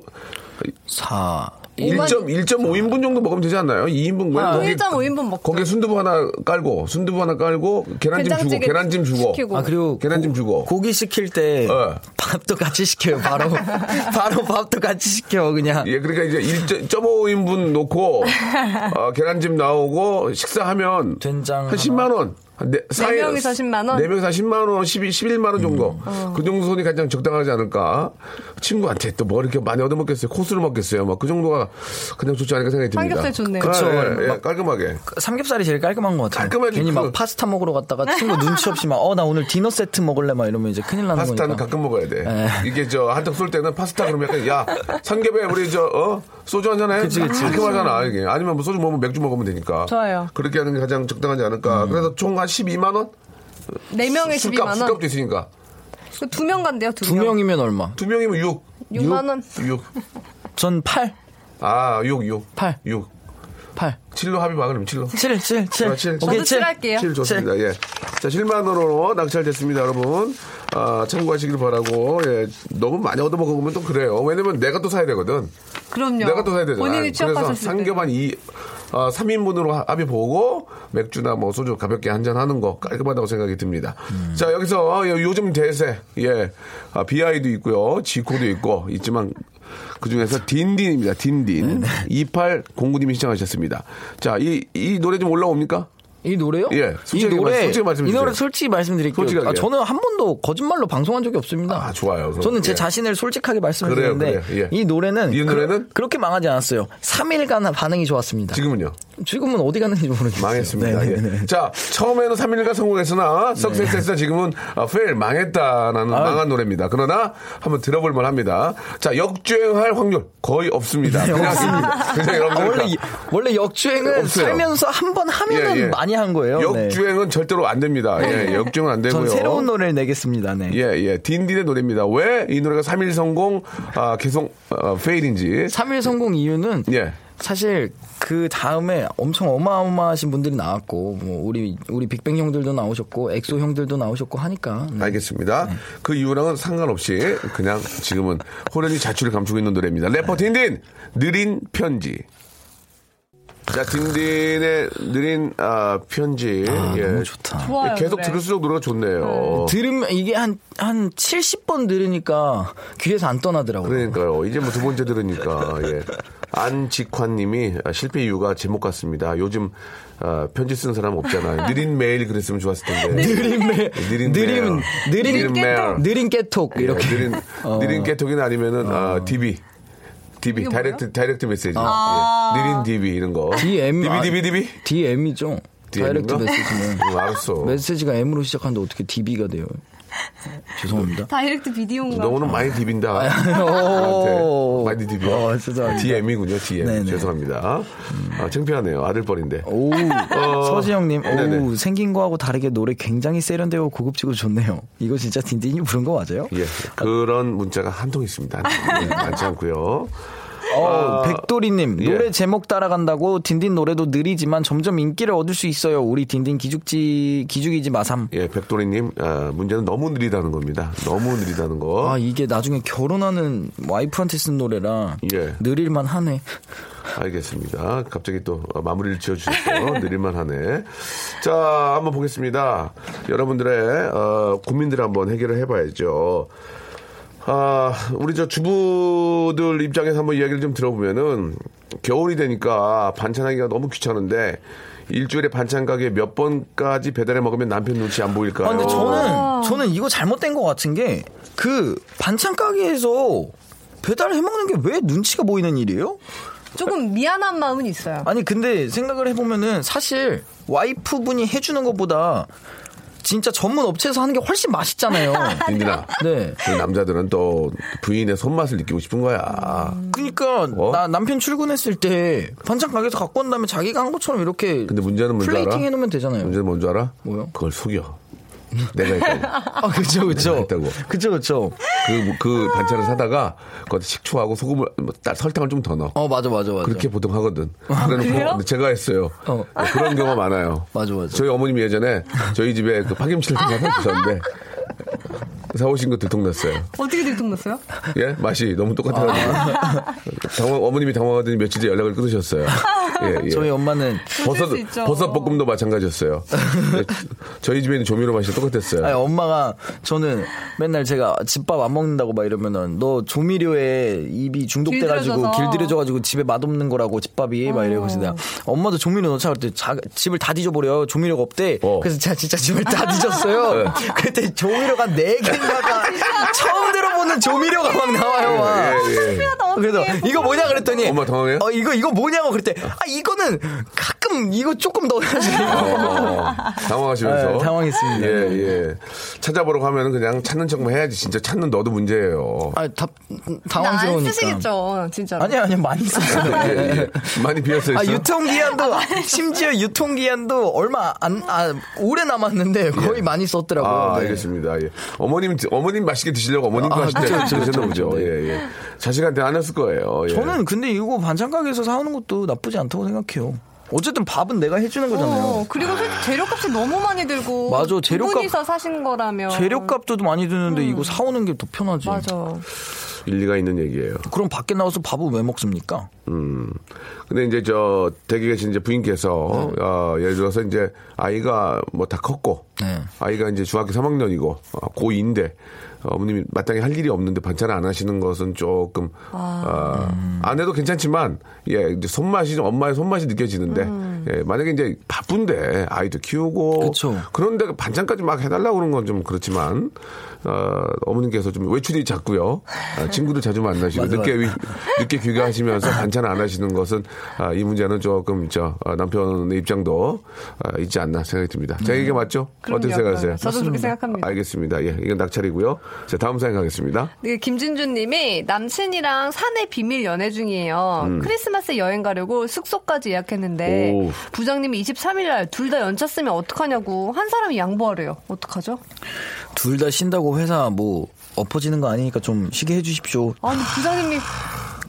4 1.5 1.5인분 정도 먹으면 되지 않나요? 2인분 아, 거기 1.5인분 먹죠. 거기에 순두부 하나 깔고 순두부 하나 깔고 계란찜 주고 계란찜 주고 시키고. 아 그리고 계란찜 고- 주고. 고기 시킬 때 어. 밥도 같이 시켜요. 바로 바로 밥도 같이 시켜 그냥. 예, 그러니까 이제 1.5인분 놓고 어, 계란찜 나오고 식사하면 된장 한 하나. 10만 원. 한 네, 네 명이서 10만 원? 음. 네 명이서 10만 원, 12, 11만 원 정도. 그 정도 손이 가장 적당하지 않을까. 친구한테 또 뭐 이렇게 많이 얻어먹겠어요. 코스를 먹겠어요. 막 그 정도가 가장 좋지 않을까 생각이 듭니다. 삼겹살 좋네요. 그쵸. 예, 예, 막- 깔끔하게. 삼겹살이 제일 깔끔한 것 같아요. 깔끔하지, 괜히 그- 막 파스타 먹으러 갔다가 친구 눈치 없이 막, 어, 나 오늘 디너 세트 먹을래 막 이러면 이제 큰일 나는 파스타는 거니까. 가끔 먹어야 돼. 예. 이게 저 한턱 쏠 때는 파스타 그러면 약간 야 삼겹에 우리 저 어? 소주 한잔 해. 그치, 그치, 이렇게 그치. 하잖아 이게. 아니면 뭐 소주 먹으면 맥주 먹으면 되니까. 좋아요. 그렇게 하는 게 가장 적당하지 않을까. 그래서 총 한 12만 원? 네 명에 술값 12만 원. 술값도 있으니까. 두명 간대요, 두, 두 명. 명이면 얼마? 두 명이면 6. 6만 원. 6. 전 8. 아, 6, 6. 팔. 6. 8. 7로 합의 봐, 그럼 7로. 7, 7, 7. 아, 칠. 오케이, 저도 7 할게요. 7 좋습니다. 예. 자, 7만 원으로 낙찰됐습니다, 여러분. 아, 참고하시길 바라고. 예. 너무 많이 얻어먹으면 또 그래요. 왜냐면 내가 또 사야 되거든. 그럼요. 내가 또 사야 되잖아. 본인이 그래서 취업하셨을 때. 삼겹한 이 어, 3인분으로 합의 보고 맥주나 뭐 소주 가볍게 한잔 하는 거 깔끔하다고 생각이 듭니다. 음. 자, 여기서 요- 요즘 대세. 예. 아, 비아이도 있고요. 지코도 있고 있지만 그 중에서 딘딘입니다. 딘딘. 2809님이 시청하셨습니다. 자, 이, 이 노래 좀 올라옵니까? 이 노래요? 예, 이 노래, 말- 솔직히 말씀해 이 노래. 솔직히 말씀드릴게요. 솔직하게. 아, 저는 한 번도 거짓말로 방송한 적이 없습니다. 아, 좋아요. 그럼. 저는 제 예. 자신을 솔직하게 말씀을 그래요, 드리는데 그래요. 예. 이 노래는 이 노래는? 그, 렇게 망하지 않았어요. 3일간 반응이 좋았습니다. 지금은요? 지금은 어디 갔는지 모르겠어요. 망했습니다. 네네네. 예. 자, 처음에는 3일간 성공했으나 석세스했으나 지금은 아, 페일 망했다라는 아. 망한 노래입니다. 그러나 한번 들어볼 만합니다. 자, 역주행할 확률 거의 없습니다. 그냥 없습니다. 그냥 아, 여러분들 원래 이- 원래 역주행은 없어요. 살면서 한 번 하면은 예, 예. 많이 한 거예요. 네. 역주행은 절대로 안 됩니다. 예, 역주행은 안 되고요. 전 새로운 노래를 내겠습니다. 네. 예, 예. 딘딘의 노래입니다. 왜 이 노래가 3일 성공, 아, 계속, 어, 페일인지. 3일 성공 이유는 예. 사실 그 다음에 엄청 어마어마하신 분들이 나왔고 뭐 우리 우리 빅뱅 형들도 나오셨고 엑소 형들도 나오셨고 하니까 네. 알겠습니다. 그 이유랑은 상관없이 그냥 지금은 홀연히 자취를 감추고 있는 노래입니다. 래퍼 딘딘 느린 편지. 자 딘딘의 느린 아, 편지. 아, 예. 너무 좋다. 좋아요. 계속 노래. 들을수록 노래가 좋네요. 들으면 이게 한 한 70번 들으니까 귀에서 안 떠나더라고요. 그러니까요. 이제 뭐 두 번째 들으니까 예. 안직환 님이 아, 실패 이유가 제목 같습니다. 요즘 아, 편지 쓰는 사람 없잖아요. 느린 메일 그랬으면 좋았을 텐데. 느린 매 느린 느린 메일. 느린 느린 메일. 느린 깨톡 예, 이렇게 느린 어. 느린 깨톡이나 아니면은 아, DB. DB direct direct 메시지. 아. 예. 느린 DB 이런 거. DM DB 아, DB DB. DM이죠. direct DM 인가? 메시지는 응, 알았어. 메시지가 M으로 시작하는데 어떻게 DB가 돼요? 죄송합니다. 다이렉트 비디오인가? 너 오늘 많이 DB인다. 오. 나한테 많이 DB. 어, 죄송합니다. DM이군요. DM. 네네. 죄송합니다. 아, 창피하네요. 아들뻘인데. 오, 서지영님, 오, 어. 네네. 생긴 거하고 다르게 노래 굉장히 세련되고 고급지고 좋네요. 이거 진짜 딘딘이 부른 거 맞아요? 예. 그런 문자가 한 통 있습니다. 예, 많지 않고요. 어, 아, 백도리님, 예. 노래 제목 따라간다고 딘딘 노래도 느리지만 점점 인기를 얻을 수 있어요. 우리 딘딘 기죽지, 기죽이지 마삼. 예, 백도리님, 아, 문제는 너무 느리다는 겁니다. 너무 느리다는 거. 아, 이게 나중에 결혼하는 와이프한테 쓴 노래라 예. 느릴만 하네. 알겠습니다. 갑자기 또 마무리를 지어주셨고 느릴만 하네. 자, 한번 보겠습니다. 여러분들의 어, 고민들을 한번 해결을 해봐야죠. 아, 우리 저 주부들 입장에서 한번 이야기를 좀 들어보면은 겨울이 되니까 반찬하기가 너무 귀찮은데 일주일에 반찬 가게 몇 번까지 배달해 먹으면 남편 눈치 안 보일까요? 아, 근데 저는, 저는 이거 잘못된 것 같은 게, 그, 반찬 가게에서 배달해 먹는 게 왜 눈치가 보이는 일이에요? 조금 미안한 마음은 있어요. 아니 근데 생각을 해보면은 사실 와이프분이 해주는 것보다 진짜 전문 업체에서 하는 게 훨씬 맛있잖아요. 민들아, 네. 그 남자들은 또 부인의 손맛을 느끼고 싶은 거야. 그러니까 어? 나 남편 출근했을 때 반찬 가게에서 갖고 온 다음에 자기가 한 것처럼 이렇게 근데 문제는 뭔지 플레이팅 알아? 해놓으면 되잖아요. 문제는 뭔지 알아? 뭐요? 그걸 속여. 내가 했다고. 아 그쵸 그쵸 했다고. 그쵸 그쵸. 그, 그 반찬을 사다가 거기 식초하고 소금을 뭐 딸- 설탕을 좀 더 넣어. 어 맞아 맞아 맞아. 그렇게 보통 하거든. 그래놓고 제가 했어요. 어. 네, 그런 경우가 많아요. 맞아, 맞아. 저희 어머님이 예전에 저희 집에 그 파김치를 하나 주셨는데 사오신 거 들통났어요. 어떻게 들통났어요? 예? 맛이 너무 똑같아가지고. 당황, 어머님이 당황하더니 며칠 뒤에 연락을 끊으셨어요. 예, 예. 저희 엄마는 버섯. 버섯 볶음도 마찬가지였어요. 예, 저희 집에는 조미료 맛이 똑같았어요. 아니, 엄마가 저는 맨날 제가 집밥 안 먹는다고 막 이러면은 너 조미료에 입이 중독돼가지고 길들여져서. 길들여져가지고 집에 맛없는 거라고 집밥이 막 이래요. 그래서 내가 엄마도 조미료 넣자 그랬더니 자, 집을 다 뒤져버려 조미료가 없대. 어. 그래서 제가 진짜 집을 다 뒤졌어요. 그때 조미료가 네개 인가가 처음 들어보는 조미료가 막 나와요. 막. 예, 예. 그래서 이거 뭐냐 그랬더니 엄마 당황해요? 어 이거 이거 뭐냐고 그랬대. 아 이거는 가끔 이거 조금 넣어야지. 어, 당황하시면서. 네, 당황했습니다. 예, 예. 찾아보라고 하면 그냥 찾는 척만 해야지. 진짜 찾는 너도 문제예요. 아, 다, 안 당황스러우니까. 쓰시겠죠, 진짜로. 아니 아니 많이 썼어요. 예, 예. 많이 비었어요. 아 유통 기한도 심지어 유통 기한도 얼마 안 아, 오래 남았는데 거의 많이 썼더라고요. 아, 네. 알겠습니다. 예. 어머 님, 어머님 맛있게 드시려고 어머님과 아, 하실 때 그쵸, 드셨나 그쵸, 보죠. 네. 예, 예. 자식한테 안 했을 거예요. 예. 저는 근데 이거 반찬 가게에서 사오는 것도 나쁘지 않다고 생각해요. 어쨌든 밥은 내가 해주는 거잖아요. 어, 그리고 솔직히 재료값이 너무 많이 들고 맞아, 두 재료값- 분이서 사신 거라면 재료값도 많이 드는데 이거 사오는 게 더 편하지. 맞아. 일리가 있는 얘기예요. 그럼 밖에 나와서 밥을 왜 먹습니까? 음. 근데 이제 저 댁에 계신 이제 부인께서 어, 예를 들어서 이제 아이가 뭐 다 컸고 네. 아이가 이제 중학교 3학년이고 어, 고2인데 어머님이 마땅히 할 일이 없는데 반찬을 안 하시는 것은 조금 어, 안 해도 괜찮지만 예 이제 손맛이 좀 엄마의 손맛이 느껴지는데 예 만약에 이제 바쁜데 아이도 키우고 그쵸. 그런데 반찬까지 막 해달라고 그러는 건좀 그렇지만 어, 어머님께서 좀 외출이 잦고요 아, 친구들 자주 만나시고 맞아, 늦게 위- 늦게 귀가하시면서 반찬 안 하시는 것은 아, 이 문제는 조금 저 아, 남편의 입장도 아, 있지 않나 생각이 듭니다. 제 얘기 맞죠? 그럼요. 어떻게 생각하세요? 저도 그렇게 생각합니다. 알겠습니다. 예, 이건 낙찰이고요. 자, 다음 사연 가겠습니다. 네, 김진준 님이 남친이랑 사내 비밀 연애 중이에요. 크리스마스 여행 가려고 숙소까지 예약했는데 오. 부장님이 23일 날 둘 다 연차 쓰면 어떡하냐고 한 사람이 양보하래요. 어떡하죠? 둘 다 쉰다고 회사 뭐 엎어지는 거 아니니까 좀 쉬게 해주십시오. 아니 부장님이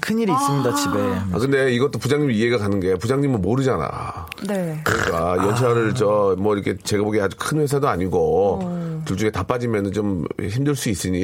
큰일이 있습니다 집에. 아, 근데 이것도 부장님 이해가 가는 게 부장님은 모르잖아. 네. 그러니까 연차를 저뭐 이렇게 제가 보기에 아주 큰 회사도 아니고 어. 둘 중에 다 빠지면 좀 힘들 수 있으니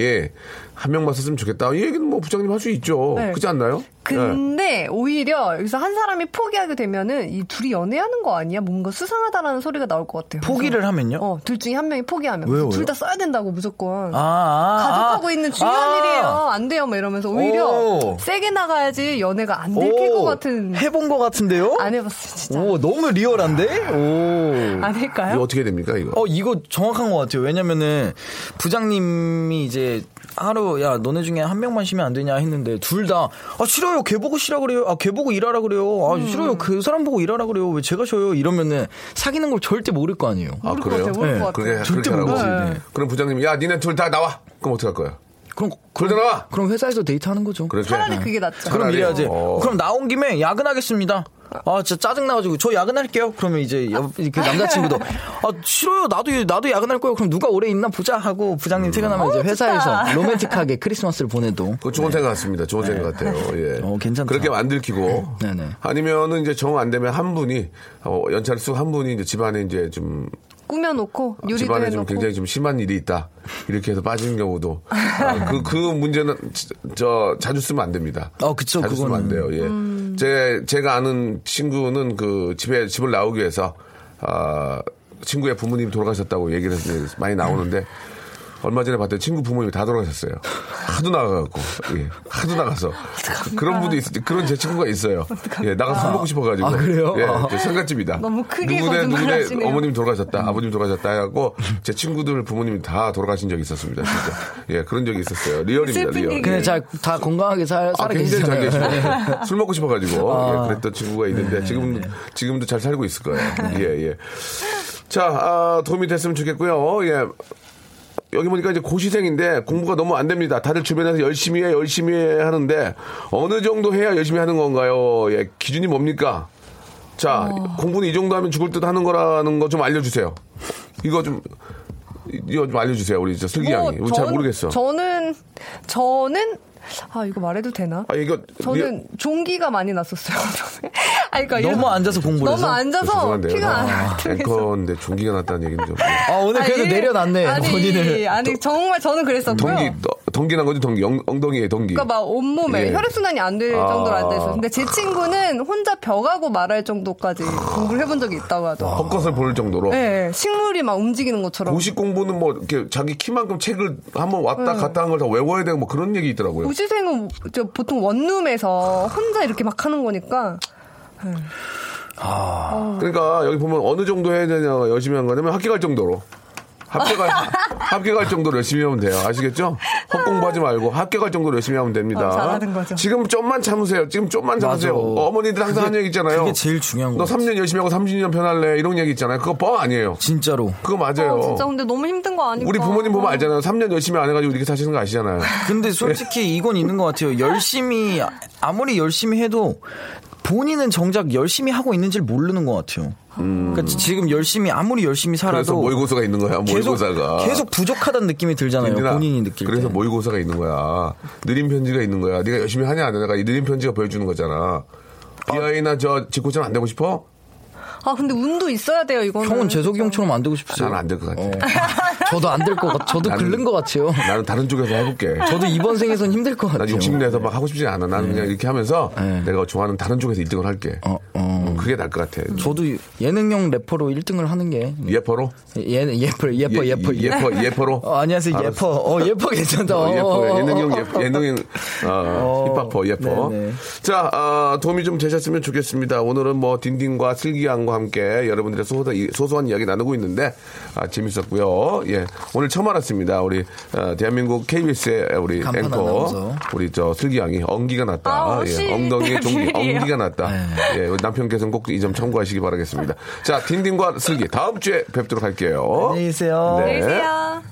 한 명만 썼으면 좋겠다. 이 얘기는 뭐 부장님 할 수 있죠. 네. 그렇지 않나요? 네. 근데 오히려 여기서 한 사람이 포기하게 되면은 이 둘이 연애하는 거 아니야? 뭔가 수상하다라는 소리가 나올 것 같아요. 포기를 하면요? 어, 둘 중에 한 명이 포기하면 왜요, 둘? 다 써야 된다고 무조건. 아, 아, 가족하고 아. 있는 중요한 아. 일이에요. 안 돼요. 뭐 이러면서 오히려 오. 세게 나가야지 연애가 안 들킬 오, 것 같은. 해본 것 같은데요? 안 해봤어요, 진짜. 오, 너무 리얼한데? 오. 아닐까요? 이거 어떻게 됩니까 이거? 어, 이거 정확한 것 같아요. 왜냐면은, 부장님이 이제, 하루, 야, 너네 중에 한 명만 쉬면 안 되냐 했는데, 둘 다, 아, 싫어요. 걔 보고 쉬라 그래요. 아, 걔 보고 일하라 그래요. 아, 싫어요. 그 사람 보고 일하라 그래요. 왜 제가 쉬어요? 이러면은, 사귀는 걸 절대 모를 거 아니에요. 아, 모를 것 그래요? 같아요. 모를 네. 것 같아요. 그렇게 절대. 모르지. 네. 그럼 부장님이 야 니네 둘 다 나와. 그럼 어떻게 할 거야? 그럼, 나와. 그럼 회사에서 데이트하는 거죠. 그렇게. 차라리 그게 낫죠. 그럼. 이래야지. 어. 그럼 나온 김에 야근하겠습니다. 아, 진짜 짜증나가지고, 저 야근할게요. 그러면 이제, 옆- 그 남자친구도, 아, 싫어요. 나도, 나도 야근할 거예요. 그럼 누가 오래 있나 보자 하고, 부장님 퇴근하면 이제 회사에서 로맨틱하게 크리스마스를 보내도. 그 좋은 생각 같습니다. 좋은 생각 같아요. 예. 어, 괜찮다. 그렇게 안 들키고. 네네. 아니면은 이제 정 안 되면 한 분이 어, 연차를 쓰고 한 분이 이제 집안에 이제 좀 꾸며놓고 요리도 집안에 좀 해놓고. 굉장히 좀 심한 일이 있다. 이렇게 해서 빠지는 경우도 아, 그, 그 문제는 지- 저 자주 쓰면 안 됩니다. 어, 그쵸, 자주 쓰면 안 그거는. 돼요. 예. 음. 제 제가 아는 친구는 그 집에 집을 나오기 위해서 아 친구의 부모님이 돌아가셨다고 얘기를 해서 많이 나오는데 얼마 전에 봤더니 친구 부모님이 다 돌아가셨어요. 하도 나가갖고, 예, 하도 나가서 그, 런 분도 있, 그런 제 친구가 있어요. 예, 나가서 술 먹고 싶어가지고. 아, 그래요? 예, 아. 저 상갓집이다. 너무 크게 누구네 누구네. 어머님 돌아가셨다, 아버님 돌아가셨다 해갖고 제 친구들 부모님이 다 돌아가신 적이 있었습니다. 진짜. 예, 그런 적이 있었어요. real입니다, real. 근데 잘, 다 건강하게 살, 아, 살아 굉장히 잘. 계시고 술 먹고 싶어가지고 아. 예, 그랬던 친구가 있는데 지금 지금도 잘 살고 있을 거예요. 예 예. 자 아, 도움이 됐으면 좋겠고요. 예. 여기 보니까 이제 고시생인데 공부가 너무 안 됩니다. 다들 주변에서 열심히 해, 열심히 해 하는데 어느 정도 해야 열심히 하는 건가요? 예, 기준이 뭡니까? 자, 공부는 이 정도 하면 죽을 듯 하는 거라는 거 좀 알려주세요. 이거 좀, 이거 좀 알려주세요. 우리 저 슬기 양이. 우리 잘 전- 모르겠어. 저는 저는 아 이거 말해도 되나? 아, 이거. 저는 종기가 많이 났었어요. 아니, 그러니까 너무 이런- 앉아서 공부를 너무 해서? 앉아서 죄송한데요. 피가 안 아, 통해서. 앵커인데 종기가 났다는 얘기는 좀. 아, 오늘 그래도 아니, 내려놨네, 아니, 본인을. 아니 정말 저는 그랬었고요. 동기, 너- 덩기 난 거지, 덩기. 엉, 엉덩이에 덩기. 그러니까 막 온몸에 예. 혈액 순환이 안될 아. 정도로 안 돼서. 근데 제 친구는 혼자 벼가고 말할 정도까지 공부를 해본 적이 있다고 하더라고요. 헛것을 볼 정도로. 네, 식물이 막 움직이는 것처럼. 고시 공부는 뭐 이렇게 자기 키만큼 책을 한번 왔다 갔다 한 걸 다 외워야 되고 뭐 그런 얘기 있더라고요. 고시생은 저 보통 원룸에서 혼자 이렇게 막 하는 거니까. 그러니까 여기 보면 어느 정도 해야 되냐 열심히 한 거냐면 학교 갈 정도로. 학교 갈 정도로 열심히 하면 돼요. 아시겠죠? 헛공부하지 말고 갈 정도로 열심히 하면 됩니다. 어, 잘하는 거죠. 지금 좀만 참으세요. 지금 좀만 참으세요. 맞아. 어머니들 항상 하는 얘기 있잖아요. 그게 제일 중요한 너거 3년 열심히 하고 30년 편할래. 이런 얘기 있잖아요. 그거 뻥 아니에요. 진짜로. 그거 맞아요. 아, 진짜 근데 너무 힘든 거 아니까. 우리 부모님 보면 알잖아요. 3년 열심히 안 해가지고 이렇게 사시는 거 아시잖아요. 근데 솔직히 이건 있는 것 같아요. 열심히 아무리 열심히 해도 본인은 정작 열심히 하고 있는지를 모르는 것 같아요. 그러니까 지금 열심히 아무리 열심히 그래서 살아도 모의고사가 있는 거야. 계속 모의고사가. 계속 부족하다는 느낌이 들잖아요. 민진아, 본인이 느낄 그래서 때. 모의고사가 있는 거야. 느린 편지가 있는 거야. 네가 열심히 하냐 안 하냐가 이 느린 편지가 보여주는 거잖아. 비아이나 저 직고처럼 안 되고 싶어? 아 근데 운도 있어야 돼요 이거는. 형은 재석이 형처럼 안 되고 싶어요. 나는 안될 것 같아. 어. 저도 안 될 것 같. 저도 나는- 긁는 것 같아요. 나는 다른 쪽에서 해볼게. 저도 이번 생에선 힘들 것난 같아요. 욕심내서 막 하고 싶지 않아. 나는 그냥 이렇게 하면서 네. 내가 좋아하는 다른 쪽에서 1등을 할게. 어, 어. 음, 그게 나을 것 같아. 저도 예능형 래퍼로 1등을 하는 게 예뻐로? 예, 예뻐 예뻐 예- 예뻐 예뻐, 예뻐로? 어, 안녕하세요 알았어. 예뻐 어 예뻐 괜찮다 어, 예뻐. 어, 어, 예능형, 어, 예뻐. 예능형, 어, 힙합퍼, 예뻐. 네네. 자, 아, 도움이 좀 되셨으면 좋겠습니다. 오늘은 뭐, 딘딘과 슬기양과 함께 여러분들의 소소한, 소소한 이야기 나누고 있는데, 아, 재밌었고요. 예. 오늘 처음 알았습니다. 우리, 어, 대한민국 KBS의 우리 앵커. 우리 저 슬기양이 엉기가 났다. 아, 예. 엉덩이에 종기, 비밀이에요? 엉기가 났다. 예. 우리 남편께서는 꼭 이 점 참고하시기 바라겠습니다. 자, 딘딘과 슬기, 다음 주에 뵙도록 할게요. 안녕히 계세요. 네. 안녕히 계세요.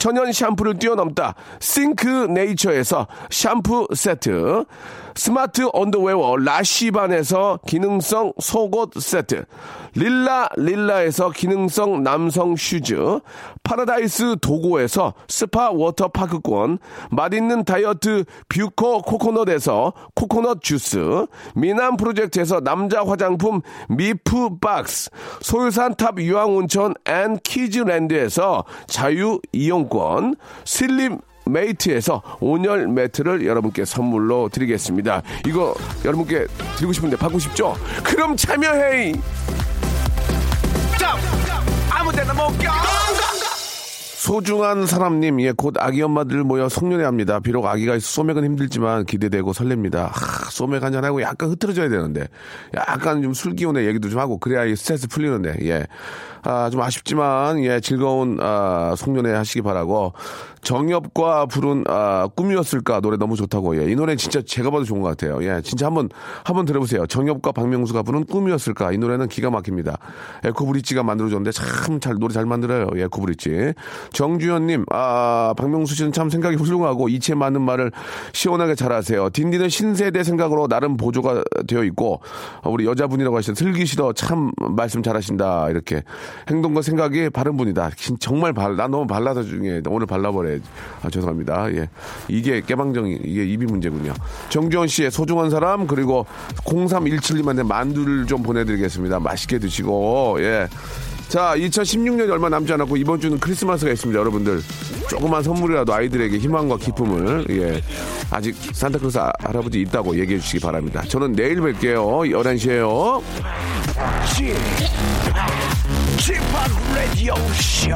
천연 샴푸를 뛰어넘다. 싱크 네이처에서 샴푸 세트, 스마트 언더웨어 라쉬반에서 기능성 속옷 세트, 릴라 릴라에서 기능성 남성 슈즈, 파라다이스 도고에서 스파 워터파크권, 맛있는 다이어트 뷰코 코코넛에서 코코넛 주스, 미남 프로젝트에서 남자 화장품 미프 박스, 소요산 탑 유황온천 앤 키즈랜드에서 자유 이용 권, 슬림 메이트에서 온열 매트를 여러분께 선물로 드리겠습니다. 이거 여러분께 드리고 싶은데 받고 싶죠? 그럼 참여해! 소중한 사람님, 예, 곧 아기 엄마들 모여 송년회 합니다. 비록 아기가 소맥은 힘들지만 기대되고 설렙니다. 하, 소맥 한잔 하고 약간 흐트러져야 되는데, 약간 좀 술 기운의 얘기도 좀 하고, 그래야 이 스트레스 풀리는데, 예. 아, 좀 아쉽지만, 예, 즐거운, 아, 송년회 하시기 바라고, 정엽과 부른, 아, 꿈이었을까 노래 너무 좋다고, 예. 이 노래 진짜 제가 봐도 좋은 것 같아요. 예, 진짜 한번, 한번 들어보세요. 정엽과 박명수가 부른 꿈이었을까. 이 노래는 기가 막힙니다. 에코브릿지가 만들어줬는데 참 잘, 노래 잘 만들어요. 예, 에코브릿지. 정주현님, 아, 박명수 씨는 참 생각이 훌륭하고 이치에 맞는 말을 시원하게 잘하세요. 딘딘은 신세대 생각으로 나름 보조가 되어 있고, 어, 우리 여자분이라고 하시는 슬기 씨도 참 말씀 잘하신다. 이렇게. 행동과 생각이 바른 분이다. 진- 정말 발, 나 너무 발라서 중에 오늘 발라버려 야지. 아, 죄송합니다. 예. 이게 깨방정이, 이게 입이 문제군요. 정주현 씨의 소중한 사람, 그리고 0317님한테 만두를 좀 보내드리겠습니다. 맛있게 드시고, 예. 자, 2016년이 얼마 남지 않았고 이번 주는 크리스마스가 있습니다, 여러분들. 조그만 선물이라도 아이들에게 희망과 기쁨을 예. 아직 산타클로스 아- 할아버지 있다고 얘기해 주시기 바랍니다. 저는 내일 뵐게요. 11시에요. 지팍 라디오 쇼